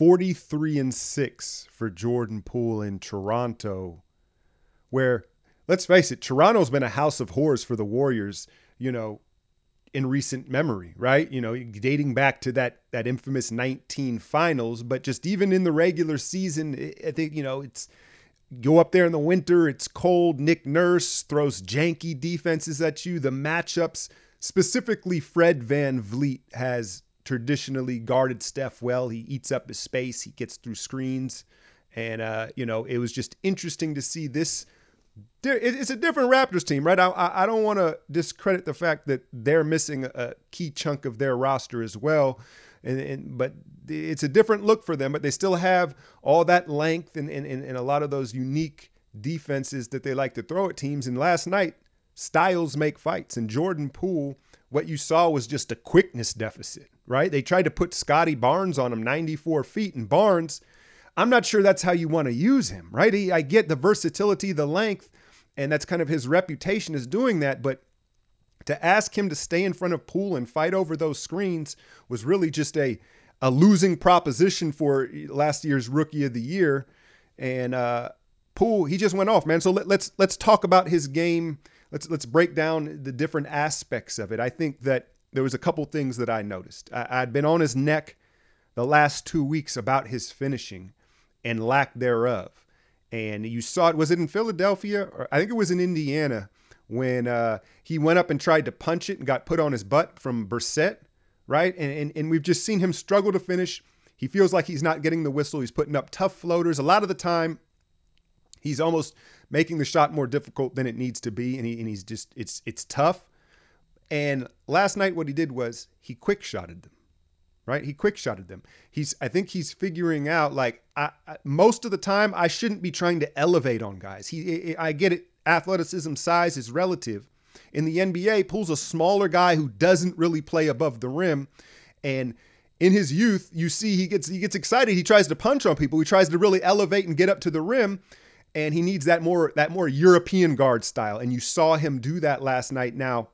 43 and 6 for Jordan Poole in Toronto, where, let's face it, Toronto's been a house of horrors for the Warriors, you know, in recent memory, right? You know, dating back to that that infamous 19 finals, but just even in the regular season, I think, you know, it's go up there in the winter, it's cold, Nick Nurse throws janky defenses at you, the matchups, specifically Fred Van VanVleet has traditionally guarded Steph well. He eats up his space, he gets through screens. And, uh, you know, it was just interesting to see this. It's a different Raptors team, right? I, I don't want to discredit the fact that they're missing a key chunk of their roster as well. And, and, but it's a different look for them, but they still have all that length and, and, and a lot of those unique defenses that they like to throw at teams. And last night, styles make fights. And Jordan Poole, what you saw was just a quickness deficit right? They tried to put Scottie Barnes on him 94 feet, and Barnes, I'm not sure that's how you want to use him, right? He, I get the versatility, the length, and that's kind of his reputation is doing that, but to ask him to stay in front of Poole and fight over those screens was really just a a losing proposition for last year's rookie of the year. And uh, Poole, he just went off, man. So let, let's let's talk about his game. Let's let's break down the different aspects of it. I think that there was a couple things that I noticed. I, I'd been on his neck the last two weeks about his finishing and lack thereof. And you saw it, was it in Philadelphia? Or I think it was in Indiana when uh, he went up and tried to punch it and got put on his butt from Brissett, right? And, and, and we've just seen him struggle to finish. He feels like he's not getting the whistle. He's putting up tough floaters. A lot of the time, he's almost making the shot more difficult than it needs to be. And, he, and he's just, it's, it's tough. And last night, what he did was he quick shotted them, right? He quick shotted them. He's, I think he's figuring out like I, I, most of the time I shouldn't be trying to elevate on guys. He, I get it. Athleticism, size is relative. In the NBA, Poole's a smaller guy who doesn't really play above the rim, and in his youth, you see he gets he gets excited. He tries to punch on people. He tries to really elevate and get up to the rim, and he needs that more that more European guard style. And you saw him do that last night. Now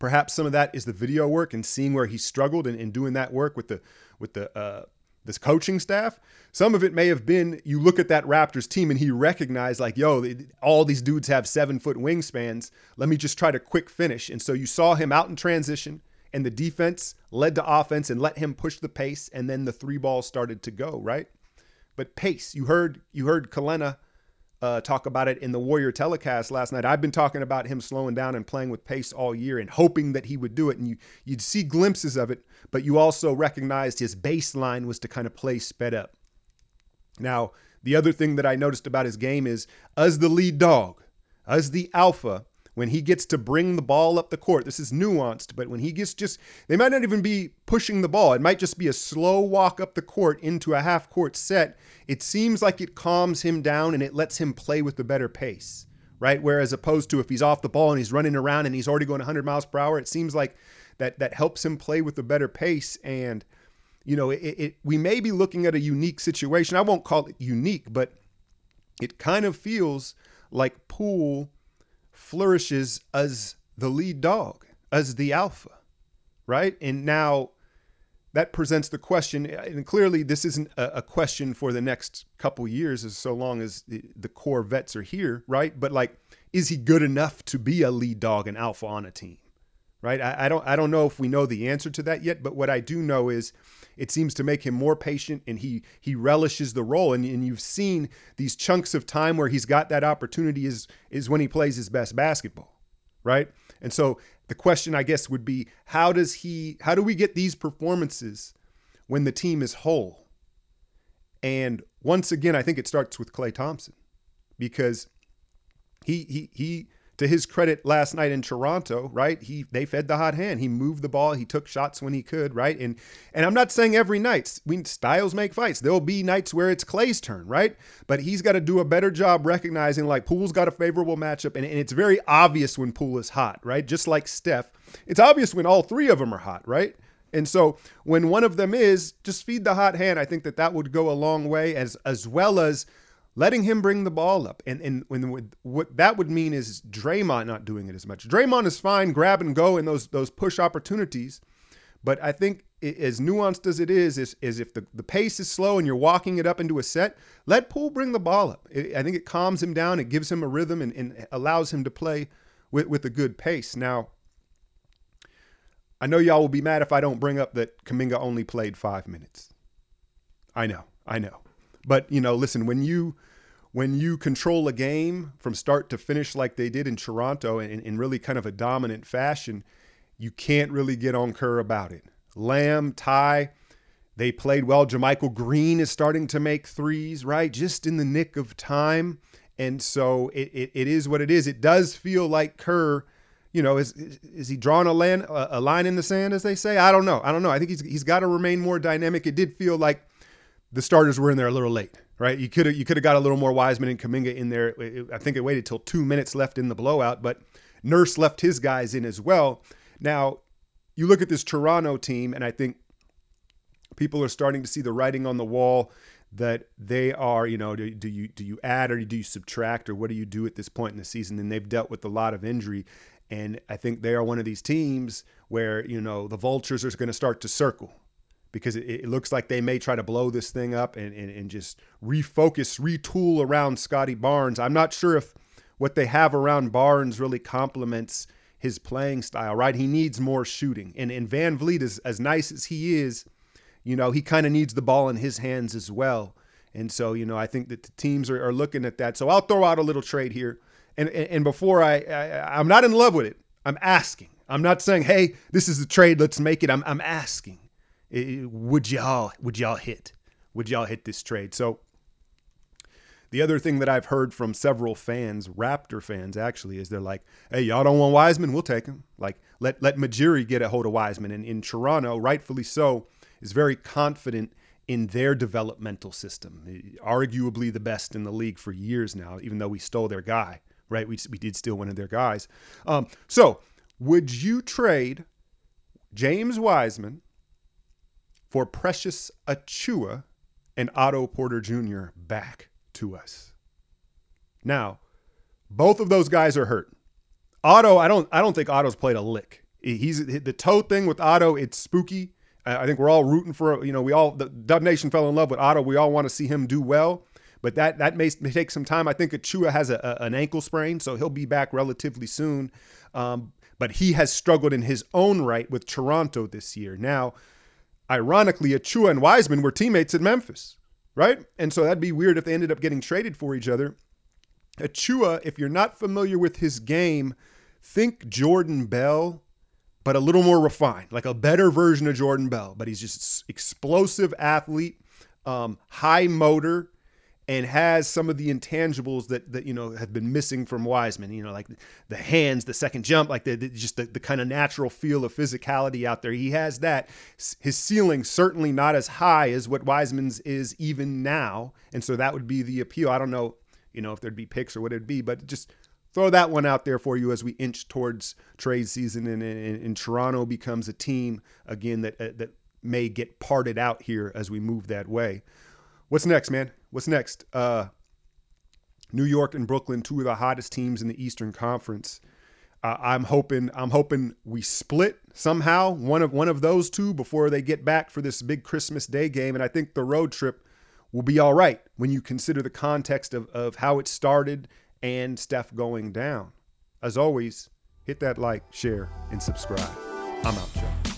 Perhaps some of that is the video work and seeing where he struggled and, and doing that work with the with the uh, this coaching staff. Some of it may have been you look at that Raptors team and he recognized like, yo, all these dudes have seven foot wingspans. Let me just try to quick finish. And so you saw him out in transition and the defense led to offense and let him push the pace. And then the three balls started to go, right? But pace, you heard you heard Kelenna uh, talk about it in the Warrior telecast last night. I've been talking about him slowing down and playing with pace all year and hoping that he would do it. And you, you'd see glimpses of it, but you also recognized his baseline was to kind of play sped up. Now, the other thing that I noticed about his game is as the lead dog, as the alpha, when he gets to bring the ball up the court. This is nuanced, but when he gets just, they might not even be pushing the ball. It might just be a slow walk up the court into a half court set. It seems like it calms him down and it lets him play with a better pace, right? Whereas opposed to if he's off the ball and he's running around and he's already going 100 miles per hour, it seems like that that helps him play with a better pace and you know, it, it, we may be looking at a unique situation. I won't call it unique, but it kind of feels like Poole flourishes as the lead dog, as the alpha, right? And now that presents the question, and clearly this isn't a, question for the next couple years, as so long as the, core vets are here, right? But like, is he good enough to be a lead dog and alpha on a team? Right? I, I don't I don't know if we know the answer to that yet, but what I do know is it seems to make him more patient and he he relishes the role. And, and you've seen these chunks of time where he's got that opportunity is is when he plays his best basketball, right? And so the question I guess would be how does he how do we get these performances when the team is whole? And once again, I think it starts with Klay Thompson because he he he to his credit last night in Toronto, right? He they fed the hot hand. He moved the ball. He took shots when he could, right? And and I'm not saying every night. We styles make fights. There'll be nights where it's Klay's turn, right? But he's got to do a better job recognizing like Poole's got a favorable matchup, and, and it's very obvious when Poole is hot, right? Just like Steph, it's obvious when all three of them are hot, right? And so when one of them is, just feed the hot hand. I think that that would go a long way as as well as letting him bring the ball up. And and when what that would mean is Draymond not doing it as much. Draymond is fine, grab and go in those those push opportunities, But I think as nuanced as it is, is, is if the, the pace is slow and you're walking it up into a set, let Poole bring the ball up. It, I think it calms him down. It gives him a rhythm and, and allows him to play with, with a good pace. Now, I know y'all will be mad if I don't bring up that Kuminga only played five minutes. I know, I know. But, you know, listen, when you when you control a game from start to finish like they did in Toronto in, in really kind of a dominant fashion, you can't really get on Kerr about it. Lamb, Ty, they played well. JaMychal Green is starting to make threes, right? Just in the nick of time. And so it, it, it is what it is. It does feel like Kerr, you know, is is he drawing a, land, a line in the sand, as they say? I don't know. I don't know. I think he's, he's got to remain more dynamic. It did feel like the starters were in there a little late, right? You could have you could have got a little more Wiseman and Kuminga in there. I think it waited till two minutes left in the blowout, but Nurse left his guys in as well. Now, you look at this Toronto team, and I think people are starting to see the writing on the wall that they are, you know, do, do, you do you add or do you subtract or what do you do at this point in the season? And they've dealt with a lot of injury, and I think they are one of these teams where you know the vultures are going to start to circle because it, it, looks like they may try to blow this thing up and, and, and just refocus, retool around Scottie Barnes. I'm not sure if what they have around Barnes really complements his playing style, right? He needs more shooting. And, and Van Vleet, is, as nice as he is, you know, he kind of needs the ball in his hands as well. And so, you know, I think that the teams are, are looking at that. So I'll throw out a little trade here. And, and, and before I, I, I'm not in love with it, I'm asking. I'm not saying, hey, this is the trade, let's make it. I'm, I'm asking, would y'all, would y'all hit? Would y'all hit this trade? So the other thing that I've heard from several fans, Raptor fans actually, is they're like, "Hey, y'all don't want Wiseman? We'll take him. Like, let let Majiri get a hold of Wiseman." And in Toronto, rightfully so, is very confident in their developmental system. Arguably the best in the league for years now, even though we stole their guy. Right? We we did steal one of their guys. Um, so, would you trade James Wiseman for Precious Achiuwa and Otto Porter Jr. back? to us. Now, both of those guys are hurt. Otto, I don't I don't think Otto's played a lick. He's the toe thing with Otto, it's spooky. I think we're all rooting for, you know, we all the Dub Nation fell in love with Otto. We all want to see him do well. But that that may, take some time. I think Achiuwa has a, a, an ankle sprain, so he'll be back relatively soon. Um, but he has struggled in his own right with Toronto this year. Now, ironically, Achiuwa and Wiseman were teammates at Memphis right? And so that'd be weird if they ended up getting traded for each other. Achiuwa, if you're not familiar with his game, think Jordan Bell, but a little more refined, like a better version of Jordan Bell. But he's just explosive athlete, um, high motor, and has some of the intangibles that that you know have been missing from Wiseman. You know, like the hands, the second jump, like the, the just the, the kind of natural feel of physicality out there. He has that. His ceiling certainly not as high as what Wiseman's is even now, and so that would be the appeal. I don't know, you know, if there'd be picks or what it'd be, but just throw that one out there for you as we inch towards trade season and, and, and Toronto becomes a team again that uh, that may get parted out here as we move that way. What's next, man? What's next? Uh, New York and Brooklyn, two of the hottest teams in the Eastern Conference. Uh, I'm hoping I'm hoping we split somehow one of one of those two before they get back for this big Christmas Day game, and I think the road trip will be all right when you consider the context of, of how it started and Steph going down. As always, hit that like, share, and subscribe. I'm out, Joe.